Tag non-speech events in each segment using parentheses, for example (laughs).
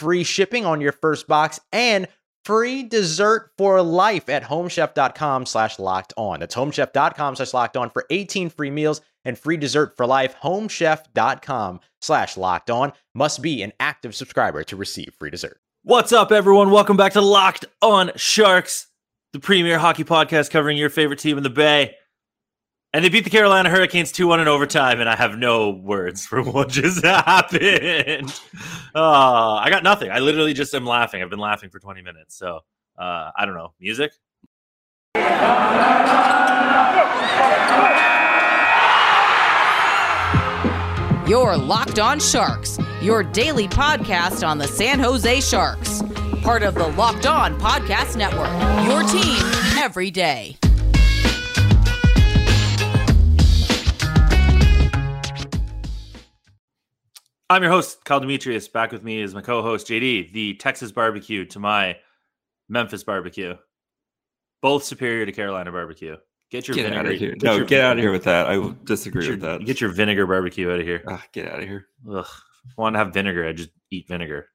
free shipping on your first box and free dessert for life at homechef.com slash locked on. That's homechef.com slash locked on for 18 free meals and free dessert for life. Homechef.com slash locked on must be an active subscriber to receive free dessert. What's up, everyone? Welcome back to Locked on Sharks, the premier hockey podcast covering your favorite team in the Bay. And they beat the Carolina Hurricanes 2 1 in overtime, and I have no words for (laughs) what just happened. Uh, I got nothing. I literally just am laughing. I've been laughing for 20 minutes. So uh, I don't know. Music? You're Locked On Sharks, your daily podcast on the San Jose Sharks. Part of the Locked On Podcast Network, your team every day. I'm your host, Kyle Demetrius. Back with me is my co host, JD, the Texas barbecue to my Memphis barbecue. Both superior to Carolina barbecue. Get your Get vinegar. out of here. Get No, your- get out of here with that. I will disagree Get with that. get your vinegar barbecue out of here. Ah, get out of here. Ugh. If I want to have vinegar, I just eat vinegar.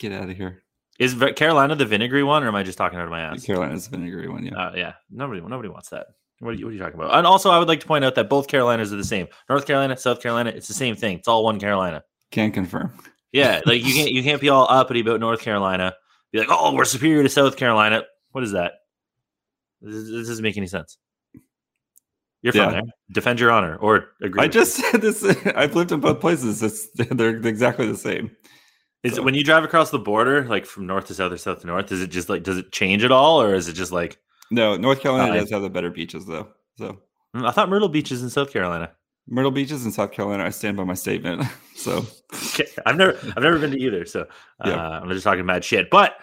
Get out of here. Is Carolina the vinegary one, or am I just talking out of my ass? Carolina's the vinegary one, yeah. Uh, yeah, nobody, nobody wants that. What are, you, what are you talking about? And also, I would like to point out that both Carolinas are the same. North Carolina, South Carolina, it's the same thing. It's all one Carolina. Can confirm. Yeah, like you can't you can't be all uppity about North Carolina. Be like, oh, we're superior to South Carolina. What is that? This, this doesn't make any sense. You're from Yeah. eh? Defend your honor or agree. I just said this. (laughs) I've lived in both places. It's, they're exactly the same. Is So- when you drive across the border, like from north to south or south to north, is it just like does it change at all, or is it just like No, North Carolina Uh, does have the better beaches, though. So Hmm, I thought Myrtle Beach is in South Carolina? Myrtle Beach is in South Carolina. I stand by my statement. (laughs) So Okay, I've never I've never been to either, so uh, Yeah. I'm just talking mad shit. But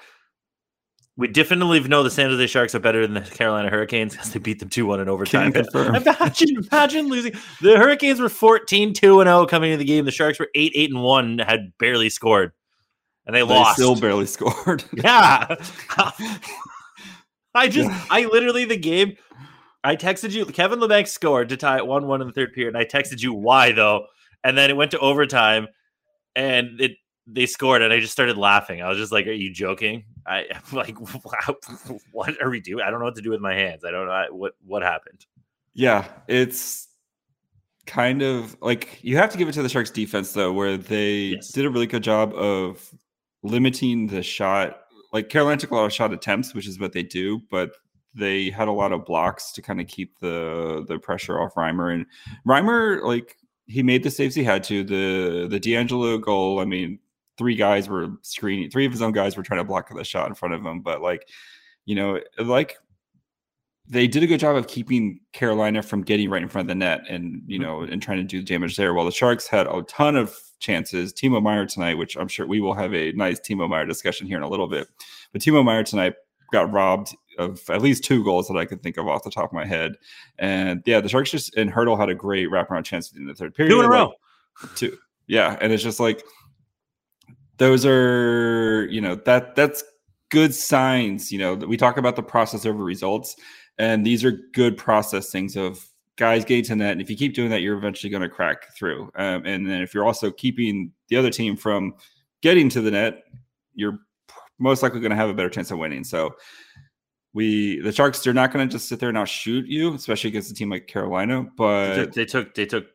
we definitely know the San Jose Sharks are better than the Carolina Hurricanes because they beat them 2 1 in overtime. Imagine, imagine losing. The Hurricanes were 14 2 and 0 coming into the game. The Sharks were 8 8 and 1, had barely scored, and they, they lost. still barely scored. Yeah. (laughs) I just, I literally, the game, I texted you, Kevin Labanc scored to tie it 1 1 in the third period. And I texted you why, though. And then it went to overtime and it, they scored and I just started laughing. I was just like, "Are you joking?" I I'm (laughs) like, wow, (laughs) "What are we doing?" I don't know what to do with my hands. I don't know what what happened. Yeah, it's kind of like you have to give it to the Sharks defense though, where they Yes. did a really good job of limiting the shot. Like Carolina took a lot of shot attempts, which is what they do, but they had a lot of blocks to kind of keep the the pressure off Reimer. And Reimer, like he made the saves he had to. The the DeAngelo goal, I mean, three guys were screening, three of his own guys were trying to block the shot in front of him, but like, you know, like they did a good job of keeping Carolina from getting right in front of the net and you mm-hmm. know and trying to do damage there. While the Sharks had a ton of chances. Timo Meier tonight, which I'm sure we will have a nice Timo Meier discussion here in a little bit. But Timo Meier tonight got robbed of at least two goals that I could think of off the top of my head. And yeah, the Sharks just and Hertl had a great wraparound chance in the third period. Two in a Like, row. two. Yeah, and it's just like those are you know that that's good signs. You know, we talk about the process over results, and these are good process things of guys getting to the net. And if you keep doing that, you're eventually going to crack through. Um, and then if you're also keeping the other team from getting to the net, you're most likely going to have a better chance of winning. So we the Sharks they're not going to just sit there and out shoot you, especially against a team like Carolina. They But took, they took they took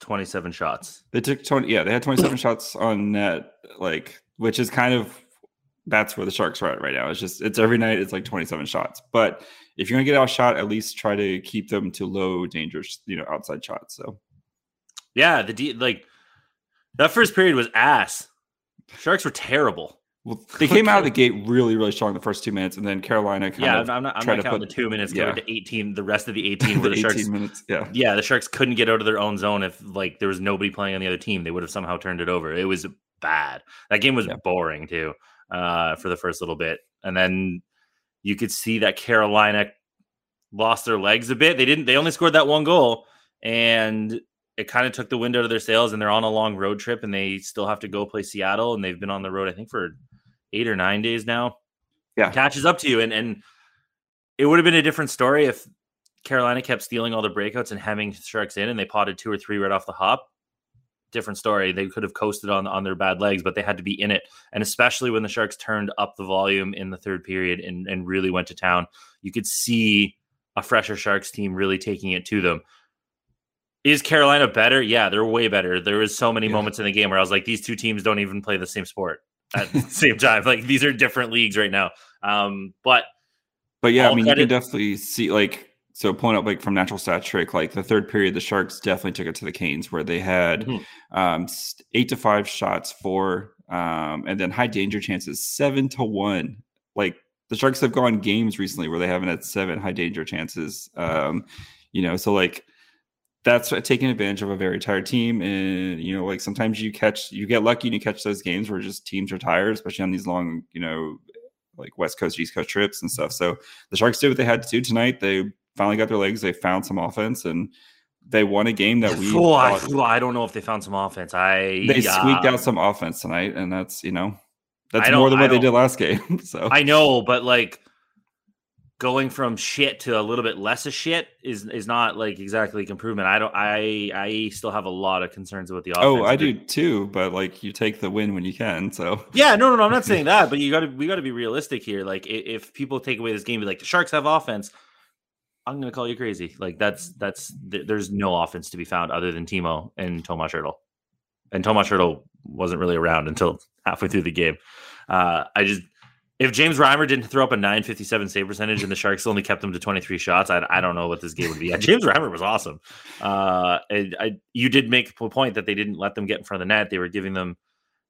27 shots. They took 20, yeah, they had 27 (coughs) shots on net, like, which is kind of that's where the Sharks are at right now. It's just it's every night it's like 27 shots. But if you're gonna get outshot, at least try to keep them to low dangerous, you know, outside shots. So Yeah, the D like that first period was ass. Sharks were terrible. Well, (laughs) they came out of the gate really, really strong the first two minutes, and then Carolina kind Yeah, of I'm not, I'm tried not to counting put- the two minutes yeah. compared to 18, the rest of the (laughs) 18 where the 18 Sharks minutes. Yeah. yeah, the Sharks couldn't get out of their own zone if like there was nobody playing on the other team. They would have somehow turned it over. It was bad. That game was Yeah. boring too uh, for the first little bit, and then you could see that Carolina lost their legs a bit. They didn't. They only scored that one goal, and it kind of took the wind out of their sails. And they're on a long road trip, and they still have to go play Seattle, and they've been on the road I think for eight or nine days now. Yeah. catches up to you, and and it would have been a different story if Carolina kept stealing all the breakouts and having Sharks in, and they potted two or three right off the hop. Different story. They could have coasted on on their bad legs, but they had to be in it. And especially when the Sharks turned up the volume in the third period and, and really went to town, you could see a fresher Sharks team really taking it to them. Is Carolina better? Yeah, they're way better. There was so many Yeah. moments in the game where I was like, these two teams don't even play the same sport at the same time. Like these are different leagues right now. Um, but But yeah, I mean, you can definitely see like so point out like from natural stat trick, like the third period, the Sharks definitely took it to the Canes where they had Mhm. um, eight to five shots for, um, and then high danger chances seven to one. Like the Sharks have gone games recently where they haven't had seven high danger chances. Um, you know, so like that's taking advantage of a very tired team, and you know, like sometimes you catch, you get lucky and you catch those games where just teams are tired, especially on these long, you know, like West Coast, East Coast trips and stuff. So the Sharks did what they had to do tonight. They finally got their legs. They found some offense and they won a game that we Oh, I, oh, I don't know if they found some offense. I they squeaked uh, out some offense tonight, and that's you know that's more than what they did last (laughs) game. So I know, but like going from shit to a little bit less of shit is is not like exactly improvement. I don't. I I still have a lot of concerns about the offense. oh, I do too. But like you take the win when you can. So Yeah, no, no, no. I'm not saying that, but (laughs) you got to we got to be realistic here. Like, if people take away this game, be like the Sharks have offense. I'm gonna call you crazy. Like that's that's th- there's no offense to be found other than Timo and Tomas Hertl, and Tomas Hertl wasn't really around until halfway through the game. Uh, I just if James Reimer didn't throw up a 957 save percentage and the Sharks only kept them to 23 shots, I, I don't know what this game would be. Yeah, James Reimer was awesome. Uh, and I, you did make a point that they didn't let them get in front of the net. They were giving them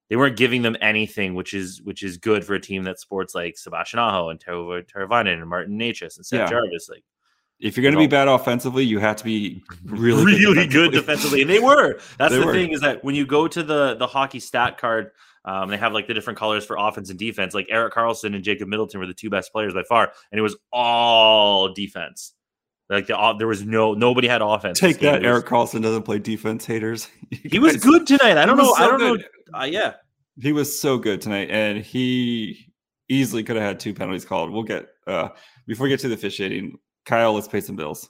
they weren't giving them anything, which is which is good for a team that sports like Sebastian Aho and Teravainen and Martin Necas and Seth Yeah. Jarvis. Like if you're going to be bad offensively, you have to be really really, good defensively. And they were. That's They the were. thing is that when you go to the the hockey stat card, um, they have like the different colors for offense and defense. Like Erik Karlsson and Jacob Middleton were the two best players by far, and it was all defense. Like the there was no nobody had offense. Take that, Erik Karlsson doesn't play defense. Haters. (laughs) He was good tonight. I don't know. so I don't good. know. Uh, yeah. He was so good tonight, and he easily could have had two penalties called. We'll get uh before we get to the officiating. Kyle, let's pay some bills.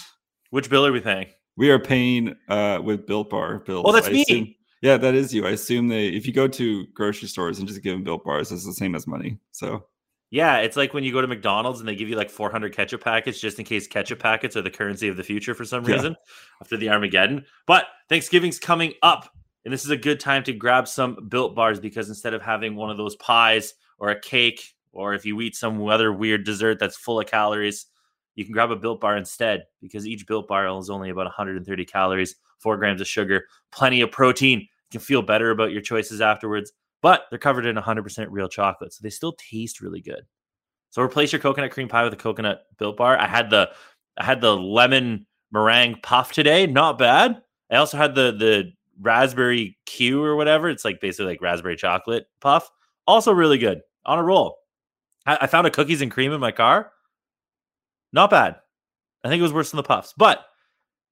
(laughs) Which bill are we paying? We are paying uh with Built Bar bills. Oh, that's I me. assume- yeah, that is you. I assume they if you go to grocery stores and just give them Built Bars, it's the same as money. So Yeah, it's like when you go to McDonald's and they give you like 400 ketchup packets just in case ketchup packets are the currency of the future for some Yeah. reason after the Armageddon. But Thanksgiving's coming up, and this is a good time to grab some built bars because instead of having one of those pies or a cake, or if you eat some other weird dessert that's full of calories, you can grab a built bar instead because each built bar is only about 130 calories, four grams of sugar, plenty of protein. You can feel better about your choices afterwards but they're covered in 100% real chocolate, so they still taste really good. So replace your coconut cream pie with a coconut built bar. I had the I had the lemon meringue puff today, not bad. I also had the the raspberry Q or whatever. It's like basically like raspberry chocolate puff, also really good. On a roll. I, I found a cookies and cream in my car. Not bad. I think it was worse than the puffs, but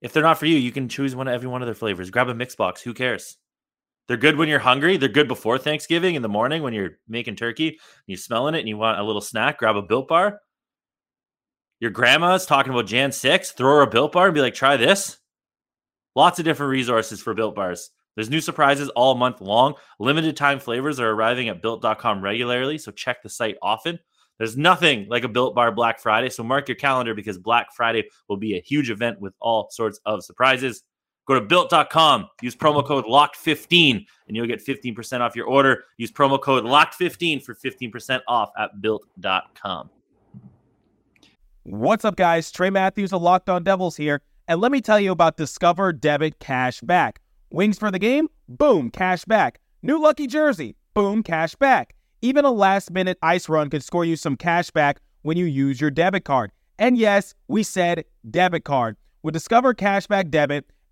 if they're not for you, you can choose one of every one of their flavors. Grab a mix box. Who cares? They're good when you're hungry. They're good before Thanksgiving in the morning when you're making turkey and you're smelling it and you want a little snack. Grab a built bar. Your grandma's talking about Jan 6. Throw her a built bar and be like, try this. Lots of different resources for built bars. There's new surprises all month long. Limited time flavors are arriving at built.com regularly, so check the site often. There's nothing like a built bar Black Friday, so mark your calendar because Black Friday will be a huge event with all sorts of surprises. Go to built.com, use promo code LOCKED15, and you'll get 15% off your order. Use promo code LOCKED15 for 15% off at built.com. What's up, guys? Trey Matthews of Locked On Devils here, and let me tell you about Discover Debit Cash Back. Wings for the game? Boom, cash back. New lucky jersey? Boom, cash back. Even a last minute ice run could score you some cash back when you use your debit card. And yes, we said debit card. With Discover Cashback Debit,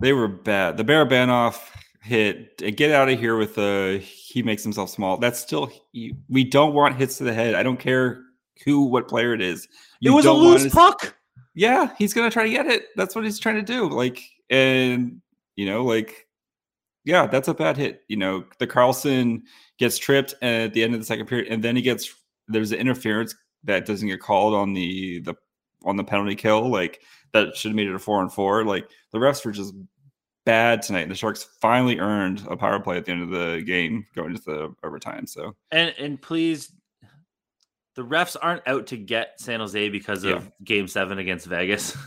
They were bad. The Barabanov hit, get out of here with the he makes himself small. That's still we don't want hits to the head. I don't care who, what player it is. it was a loose puck. Yeah, he's gonna try to get it. That's what he's trying to do. Like, and you know, like, yeah, that's a bad hit. You know, the Karlsson gets tripped at the end of the second period, and then he gets there's an interference that doesn't get called on the the on the penalty kill. Like that should have made it a four on four. Like the refs were just bad tonight. The Sharks finally earned a power play at the end of the game, going into the overtime. So And and please, the refs aren't out to get San Jose because of Yeah. Game Seven against Vegas. (laughs)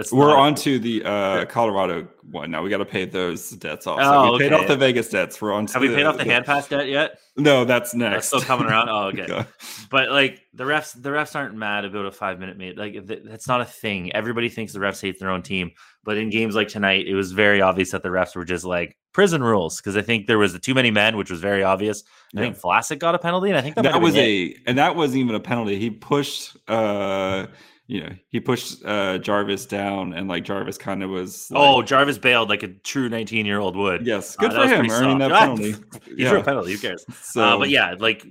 That's we're on to the uh, Colorado one now. We got to pay those debts off. So Oh, we paid off the Vegas debts. We're on. To Have we paid off the hand pass debt yet? No, that's That's next. still coming around. Oh, (laughs) okay. Yeah. But like the refs, the refs aren't mad about a five minute mate. Like th- that's not a thing. Everybody thinks the refs hate their own team, but in games like tonight, it was very obvious that the refs were just like prison rules because I think there was too many men, which was very obvious. I think Vlasic got a penalty, and I think that, that was a and that wasn't even a penalty. He pushed uh you know, he pushed uh Jarvis down and like Jarvis kind of was like, oh Jarvis bailed like a true nineteen year old would. yes, Uh, good that for him earning that (laughs) penalty. He threw a penalty. Who cares? So uh, but yeah, like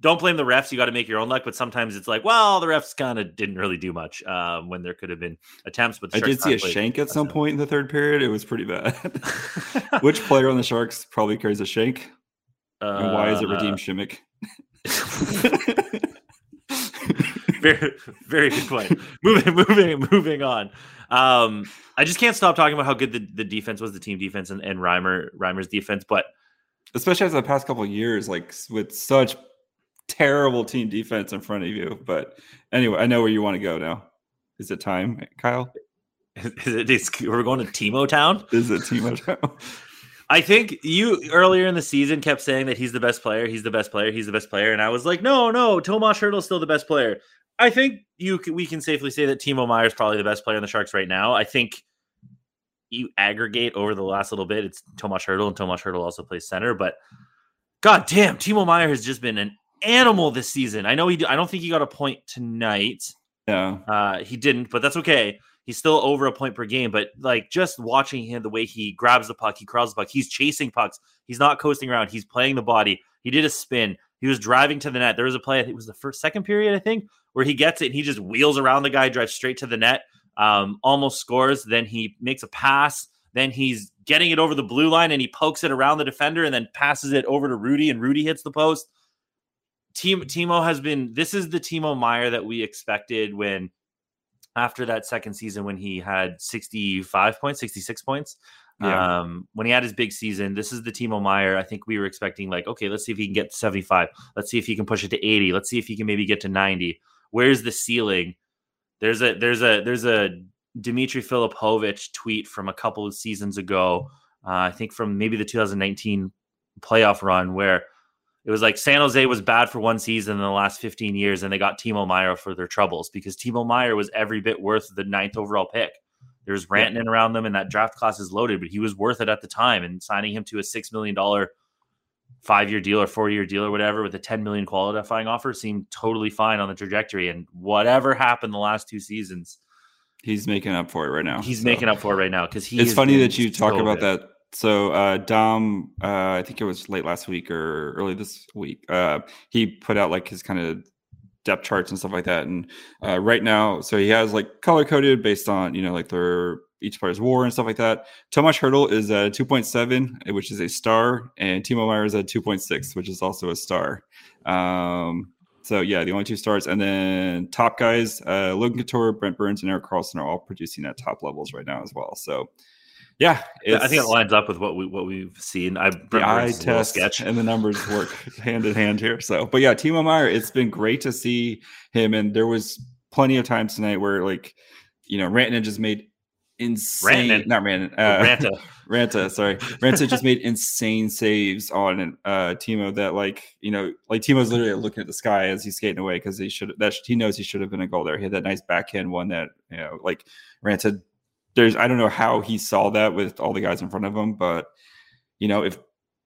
don't blame the refs. You got to make your own luck. But sometimes it's like, well, the refs kind of didn't really do much um, when there could have been attempts. But the I did see a shank at some point in the third period. It was pretty bad. (laughs) (laughs) Which player on the Sharks probably carries a shank? And why is it Uh, Radim Simek? Very, very good point. moving, (laughs) moving, moving on. Um, I just can't stop talking about how good the, the defense was, the team defense, and, and Reimer Reimer's defense. But especially after the past couple of years, like with such terrible team defense in front of you. But anyway, I know where you want to go now. Is it time, Kyle? is it, is, we're going to Timo Town. Is it Timo Town? (laughs) I think you earlier in the season kept saying that he's the best player, he's the best player, he's the best player, and I was like, no, no, Tomas Hertl's still the best player. I think you c- we can safely say that Timo Meier is probably the best player in the Sharks right now. I think you aggregate over the last little bit, it's Tomas Hertl, and Tomas Hertl also plays center. But god damn, Timo Meier has just been an animal this season. I know he. I don't think he got a point tonight. yeah. Uh, he didn't, but that's okay. He's still over a point per game. But like just watching him, the way he grabs the puck, he crawls the puck, he's chasing pucks. He's not coasting around. He's playing the body. He did a spin. He was driving to the net. There was a play. I think it was the first second period. I think where he gets it. and He just wheels around the guy, drives straight to the net, um, almost scores. Then he makes a pass. Then he's getting it over the blue line and he pokes it around the defender and then passes it over to Rudy and Rudy hits the post. Team Timo has been this is the Timo Meier that we expected when after that second season when he had 65 points, 66 points. Yeah. Um, when he had his big season, this is the Timo Meier. I think we were expecting like, okay, let's see if he can get 75. Let's see if he can push it to 80. Let's see if he can maybe get to 90. Where's the ceiling? There's a there's a there's a Dimitri Filipovic tweet from a couple of seasons ago. Uh, I think from maybe the 2019 playoff run where it was like San Jose was bad for one season in the last 15 years, and they got Timo Meier for their troubles because Timo Meier was every bit worth the ninth overall pick. There's Rantanen around them, and that draft class is loaded, but he was worth it at the time. And signing him to a six million dollar five year deal or four year deal or whatever with a 10 million qualifying offer seemed totally fine on the trajectory. And whatever happened the last two seasons, He's making up for it right now. he's so. making up for it right now because he. it's funny that you talk about good. that. So uh, Dom, uh, I think it was late last week or early this week. Uh, he put out like his kind of depth charts and stuff like that. And uh, right now, so he has like color coded based on you know like their each player's war and stuff like that. Tomas Hertl is a 2.7, which is a star, and Timo Meier is a 2.6, which is also a star. Um, so yeah, the only two stars, and then top guys, uh, Logan Couture, Brent Burns, and Erik Karlsson are all producing at top levels right now as well. So yeah, I think it lines up with what we what we've seen. I the eye test sketch and the numbers work (laughs) hand in hand here. So, but yeah, Timo Meier, it's been great to see him, and there was plenty of times tonight where like you know Rantanen just made insane, Rantanen. not Rantanen, uh, Raanta, (laughs) Raanta, sorry, Raanta just made insane saves on uh Timo that like you know like Timo's literally looking at the sky as he's skating away because he should that he knows he should have been a goal there. He had that nice backhand one that you know like Raanta there's I don't know how he saw that with all the guys in front of him, but you know, if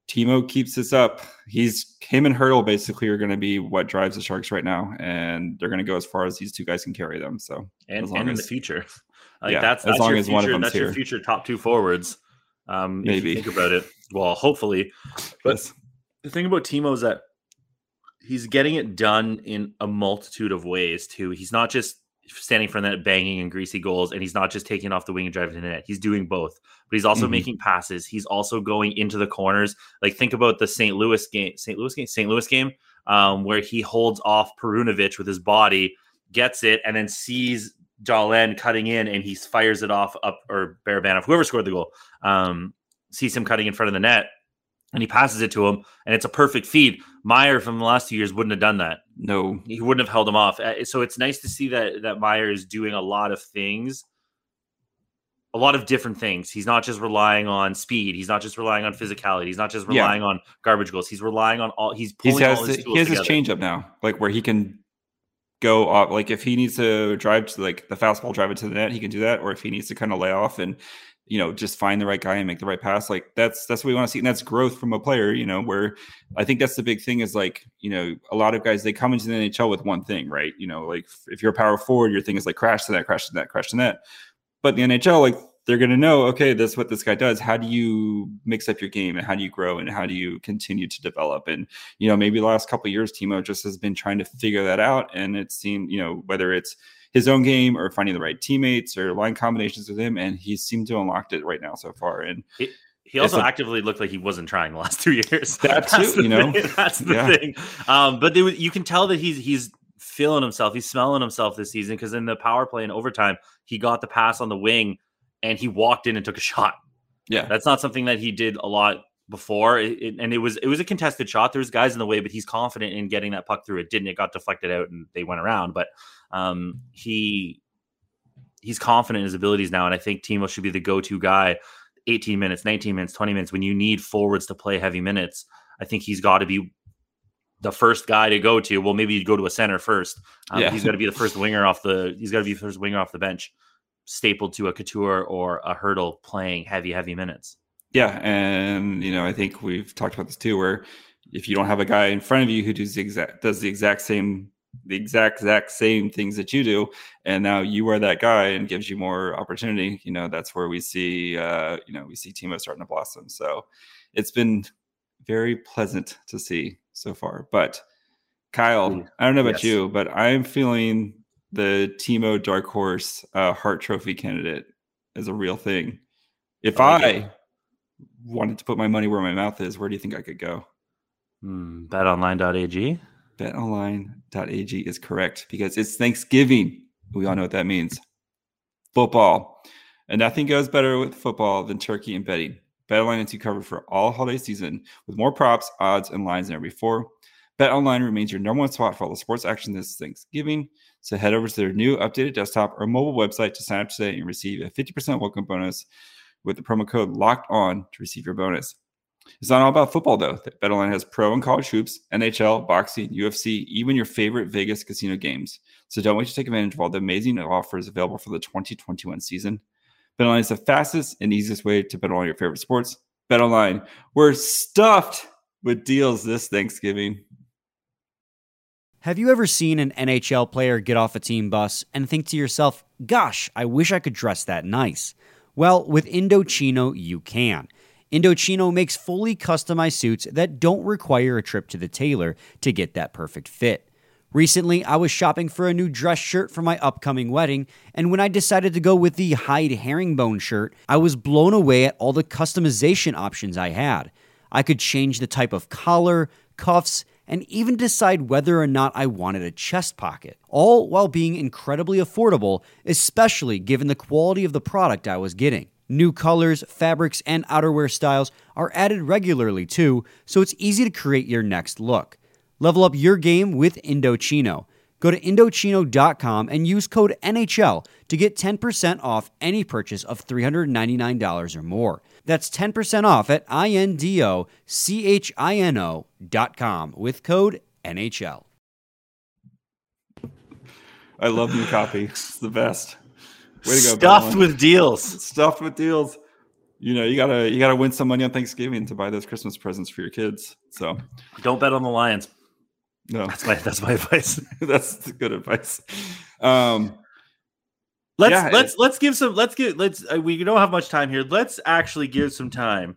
Timo keeps this up, he's him and Hertl basically are going to be what drives the Sharks right now, and they're going to go as far as these two guys can carry them. So, and, and in the future, (laughs) like yeah, that's, that's as long as future, one of them that's here. your future top two forwards. Um, Maybe think about it. Well, hopefully, but yes. the thing about Timo is that he's getting it done in a multitude of ways too. He's not just standing for that banging and greasy goals, and he's not just taking off the wing and driving to the net. He's doing both, but he's also mm-hmm. making passes. He's also going into the corners. Like think about the St. Louis game, St. Louis game, St. Louis game, um, where he holds off Perunovich with his body, gets it, and then sees Dahlen cutting in, and he fires it off up or Barabanov, whoever scored the goal, um, sees him cutting in front of the net, and he passes it to him, and it's a perfect feed. Meier from the last two years wouldn't have done that. No, he wouldn't have held him off. So it's nice to see that that Meier is doing a lot of things, a lot of different things. He's not just relying on speed. He's not just relying on physicality. He's not just relying yeah. on garbage goals. He's relying on all. He's pulling he has, all his he has his changeup now, like where he can go off. Like if he needs to drive to like the fastball, drive it to the net, he can do that. Or if he needs to kind of lay off and you know just find the right guy and make the right pass like that's that's what we want to see and that's growth from a player you know where i think that's the big thing is like you know a lot of guys they come into the nhl with one thing right? You know like if you're a power forward your thing is like crash to that crash to that crash to that. But the nhl like they're going to know okay that's what this guy does. How do you mix up your game and how do you grow and how do you continue to develop? And you know maybe the last couple years timo just has been trying to figure that out and it seemed you know whether it's his own game or finding the right teammates or line combinations with him. And he seemed to unlocked it right now so far. And he, he also actively looked like he wasn't trying the last (laughs) two years. That too, you know, thing. that's the yeah. thing. Um, but was, you can tell that he's he's feeling himself. He's smelling himself this season because in the power play in overtime, he got the pass on the wing and he walked in and took a shot. Yeah, that's not something that he did a lot before, it, it, and it was it was a contested shot. There was guys in the way, but he's confident in getting that puck through. It didn't. It got deflected out, and they went around. But um, he he's confident in his abilities now, and I think Timo should be the go-to guy. 18 minutes, 19 minutes, 20 minutes. When you need forwards to play heavy minutes, I think he's got to be the first guy to go to. Well, maybe you go to a center first. Um, yeah. He's got to be the first winger off the. He's got to be the first winger off the bench, stapled to a Couture or a Hertl, playing heavy, heavy minutes. Yeah, and you know, I think we've talked about this too, where if you don't have a guy in front of you who does the exact does the exact same the exact exact same things that you do and now you are that guy and gives you more opportunity you know that's where we see uh you know we see timo starting to blossom. So it's been very pleasant to see so far. But kyle i don't know about yes. you but i'm feeling the timo dark horse uh Hart trophy candidate is a real thing. If i, I wanted to put my money where my mouth is where do you think i could go hmm, betonline.ag betonline.ag is correct because it's Thanksgiving. We all know what that means. Football. And nothing goes better with football than turkey and betting. BetOnline is you covered for all holiday season with more props, odds, and lines than ever before. BetOnline remains your number one spot for all the sports action this Thanksgiving. So head over to their new updated desktop or mobile website to sign up today and receive a 50% welcome bonus with the promo code LOCKED ON to receive your bonus. It's not all about football, though. BetOnline has pro and college hoops, NHL, boxing, UFC, even your favorite Vegas casino games. So don't wait to take advantage of all the amazing offers available for the 2021 season. BetOnline is the fastest and easiest way to bet on your favorite sports. BetOnline, we're stuffed with deals this Thanksgiving. Have you ever seen an NHL player get off a team bus and think to yourself, gosh, I wish I could dress that nice? Well, with Indochino, you can. Indochino makes fully customized suits that don't require a trip to the tailor to get that perfect fit. Recently, I was shopping for a new dress shirt for my upcoming wedding, and when I decided to go with the Hyde herringbone shirt, I was blown away at all the customization options I had. I could change the type of collar, cuffs, and even decide whether or not I wanted a chest pocket, all while being incredibly affordable, especially given the quality of the product I was getting. New colors, fabrics, and outerwear styles are added regularly too, so it's easy to create your next look. Level up your game with Indochino. Go to Indochino.com and use code NHL to get 10% off any purchase of $399 or more. That's 10% off at INDOCHINO.com with code NHL. I love new copy. It's the best. Way to go, Stuffed Bellman. with deals. stuffed with deals. You know, you gotta you gotta win some money on Thanksgiving to buy those Christmas presents for your kids. So Don't bet on the Lions. no, That's my that's my advice. (laughs) that's good advice. Um, Let's Yeah, let's it- let's give some let's get let's uh, we don't have much time here. Let's actually give some time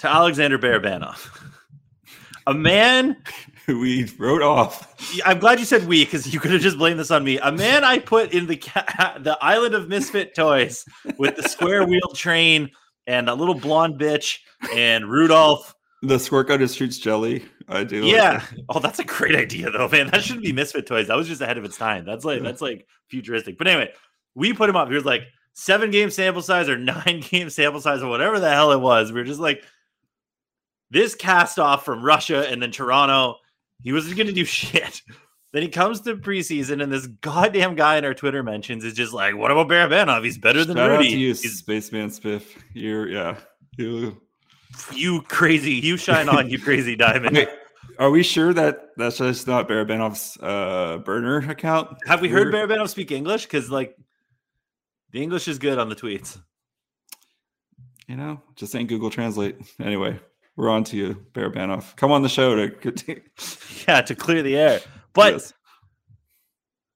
to Alexander Barabanov. (laughs) A man (laughs) we wrote off. I'm glad you said we because you could have just blamed this on me. A man I put in the ca- (laughs) the island of misfit toys with the square wheel train and a little blonde bitch and Rudolph. The squirt gun is shoots jelly. I do. Yeah. that. (laughs) Oh, that's a great idea though, man. That shouldn't be misfit toys. That was just ahead of its time. That's like that's like futuristic. But anyway, we put him up. He was like seven game sample size or (laughs) nine game sample size or whatever the hell it was. We were just like this cast off from Russia and then Toronto. He wasn't going to do (laughs) shit. Then he comes to preseason, and this goddamn guy in our Twitter mentions is just like, "What about Barabanov? He's better than Shout out Rudy. to you, He's Spaceman Spiff. You're yeah. You, you crazy. You shine on, you crazy diamond." Wait, are we sure that that's just not Barabanov's uh, burner account? Have we heard We're- Barabanov speak English? Because like, the English is good on the tweets. You know, just ain't Google Translate. Anyway, we're on to you, Barabanov. Come on the show to. (laughs) Yeah, to clear the air. But Yes.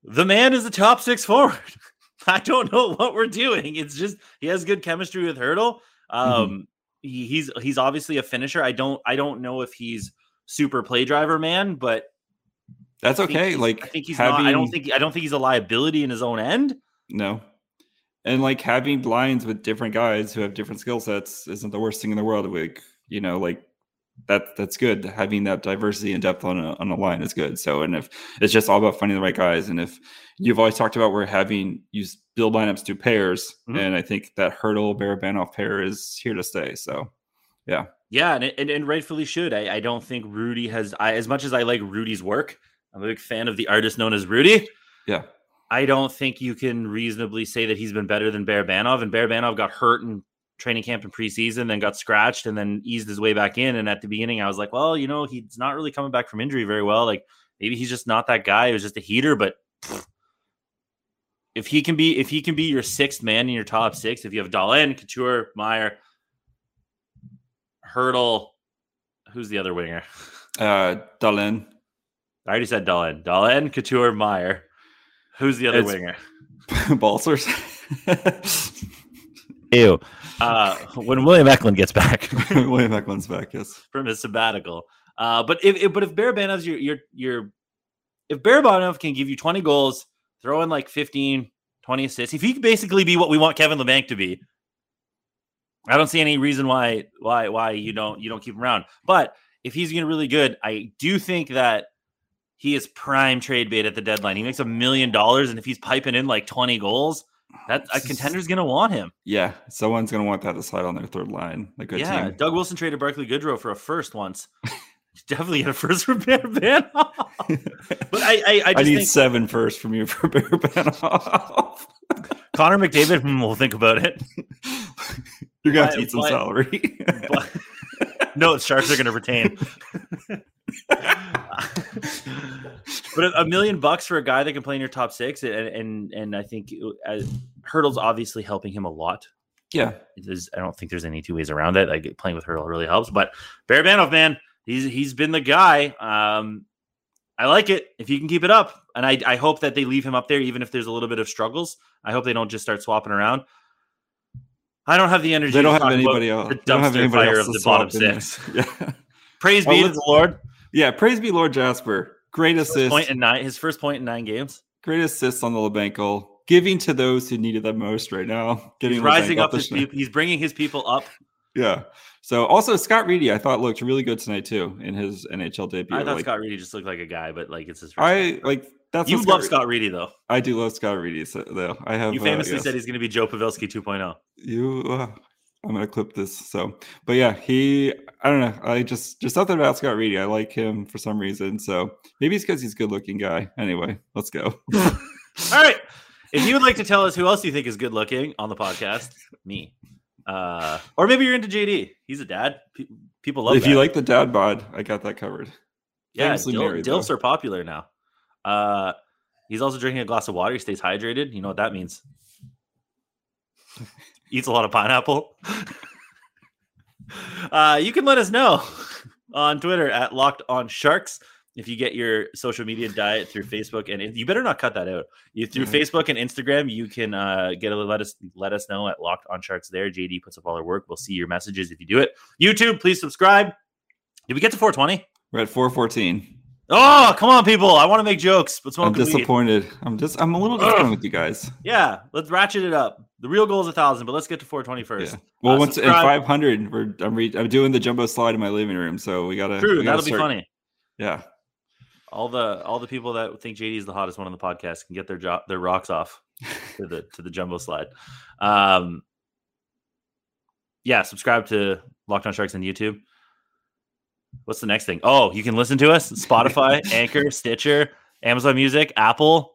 the man is a top six forward. (laughs) I don't know what we're doing. It's just he has good chemistry with Hertl. Um, he, he's he's obviously a finisher. I don't I don't know if he's super play driver man, but that's okay. Like I think he's not. I don't think I don't think he's a liability in his own end. No. And like having lines with different guys who have different skill sets isn't the worst thing in the world. Like, you know, like that that's good. Having that diversity and depth on a on a line is good. So and if it's just all about finding the right guys, and if you've always talked about we're having you build lineups to pairs, Mhm. and I think that Hertl Barabanov pair is here to stay. So Yeah, and and, and rightfully should. I, I don't think Rudy has. I, as much as I like Rudy's work, I'm a big fan of the artist known as Rudy. yeah. I don't think you can reasonably say that he's been better than Barabanov. And Barabanov got hurt in training camp and preseason, then got scratched and then eased his way back in. And at the beginning, I was like, well, you know, he's not really coming back from injury very well. Like maybe he's just not that guy. It was just a heater, but pfft, if he can be if he can be your sixth man in your top six, if you have Dahlen, Couture, Meier, Hertl, who's the other winger? (laughs) Uh Dahlen. I already said Dahlen. Dahlen, Couture, Meier. Who's the other It's- winger? (laughs) Balcers. (laughs) Ew. Uh, (laughs) when William Eklund gets back (laughs) William Eklund's back, yes. from his sabbatical. Uh, but if, if but if Barabanov's your your your if Barabanov can give you 20 goals, throw in like 15, 20 assists, if he could basically be what we want Kevin Labanc to be, I don't see any reason why why why you don't you don't keep him around. But if he's getting really good, I do think that he is prime trade bait at the deadline. He makes a million dollars, and if he's piping in like 20 goals, that a contender's gonna want him. Yeah, someone's gonna want that to slide on their third line. A good yeah, team. Doug Wilson traded Barclay Goodrow for a first once. (laughs) Definitely get a first for Barabanov. but I, I, I (laughs) I, need think seven first from you for Barabanov. (laughs) Connor McDavid hmm, will think about it. You're gonna have to eat some but- salary. But, no, the Sharks are going to retain. But a, million bucks for a guy that can play in your top six, and and and I think uh, Hertl's obviously helping him a lot. yeah, There's, I don't think there's any two ways around it. Like playing with Hertl really helps. But Barabanov, man, he's he's been the guy. Um, I like it if you can keep it up, and I I hope that they leave him up there, even if there's a little bit of struggles. I hope they don't just start swapping around. I don't have the energy. they don't have anybody else. The They don't have dumpster anybody fire else of the bottom swap in there. six. (laughs) Yeah, Praise Oh, be to the Lord. Yeah. Praise be Lord Jasper. great First assist, point in nine. His first point in nine games. great assists on the Labanc giving to those who needed them most right now. Getting He's rising up his people. He's bringing his people up. (laughs) Yeah. So also Scott Reedy, I thought looked really good tonight too in his NHL debut. I thought like, Scott Reedy just looked like a guy, but like it's his. First I time. like that's you what love Scott Reedy though. I do love Scott Reedy so, though. I have You uh, famously yes. said he's going to be Joe Pavelski oh. 2.0. you uh, i'm gonna clip this so but yeah he i don't know i just just something about scott reedy i like him for some reason so maybe it's because he's a good looking guy anyway let's go (laughs) All right. If you would like to tell us who else you think is good looking on the podcast, me. Uh, or maybe you're into JD. He's a dad. Pe- people love if that. you like the dad bod i got that covered yeah, famously dil- married, dilfs though. are popular now. Uh, he's also drinking a glass of water. He stays hydrated. You know what that means? Eats a lot of pineapple. (laughs) uh, you can let us know on Twitter at Locked On Sharks if you get your social media diet through Facebook and you better not cut that out. You through Mhm. Facebook and Instagram, you can uh, get a let us let us know at Locked On Sharks. There, JD puts up all our work. We'll see your messages if you do it. YouTube, please subscribe. Did we get to 420? we're at 414 Oh, come on, people! I want to make jokes, but i'm smoking weed. disappointed i'm just i'm a little disappointed with you guys Yeah, let's ratchet it up. The real goal is a thousand, but let's get to 420 first. yeah. well Uh, once in 500 we're I'm, re- I'm doing the jumbo slide in my living room so we gotta True, we gotta that'll be funny. yeah All the all the people that think JD is the hottest one on the podcast can get their job their rocks off to the to the jumbo slide. Um, yeah, subscribe to Locked On Sharks on YouTube. What's the next thing? Oh, you can listen to us (laughs) Spotify, Anchor, Stitcher, Amazon Music, Apple.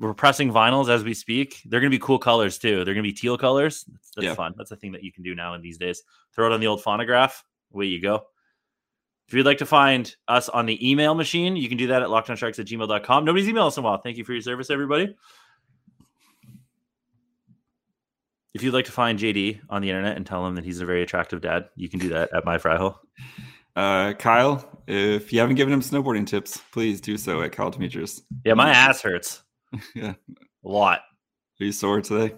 We're pressing vinyls as we speak. They're going to be cool colors too. They're going to be teal colors. That's, that's Yeah. fun. That's a thing that you can do now in these days. Throw it on the old phonograph. Away you go. If you'd like to find us on the email machine, you can do that at lockedonsharks at gmail.com. Nobody's emailed us in a while. Thank you for your service, everybody. If you'd like to find JD on the internet and tell him that he's a very attractive dad, you can do that at my fry hole. Uh kyle if you haven't given him snowboarding tips please do so at kyle demetrius Yeah, my ass hurts (laughs) yeah a lot. are you sore today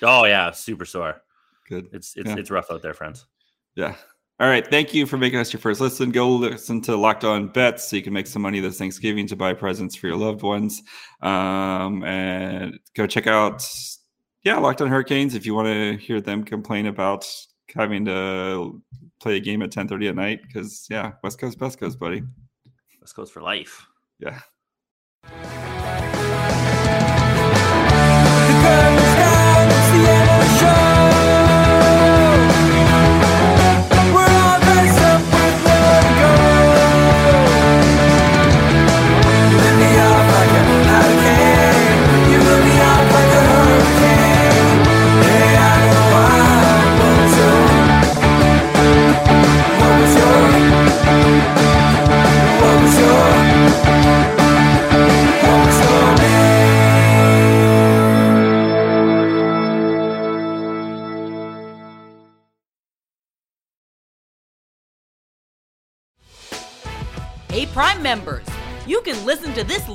Oh yeah, super sore. good It's it's Yeah. it's rough out there, friends. Yeah. All right. Thank you for making us your first listen. Go listen to Locked On Bets so you can make some money this Thanksgiving to buy presents for your loved ones. Um, and go check out, yeah, Locked On Hurricanes if you want to hear them complain about having to play a game at 10:30 at night. Because yeah, West Coast, West Coast, buddy. West Coast for life. Yeah.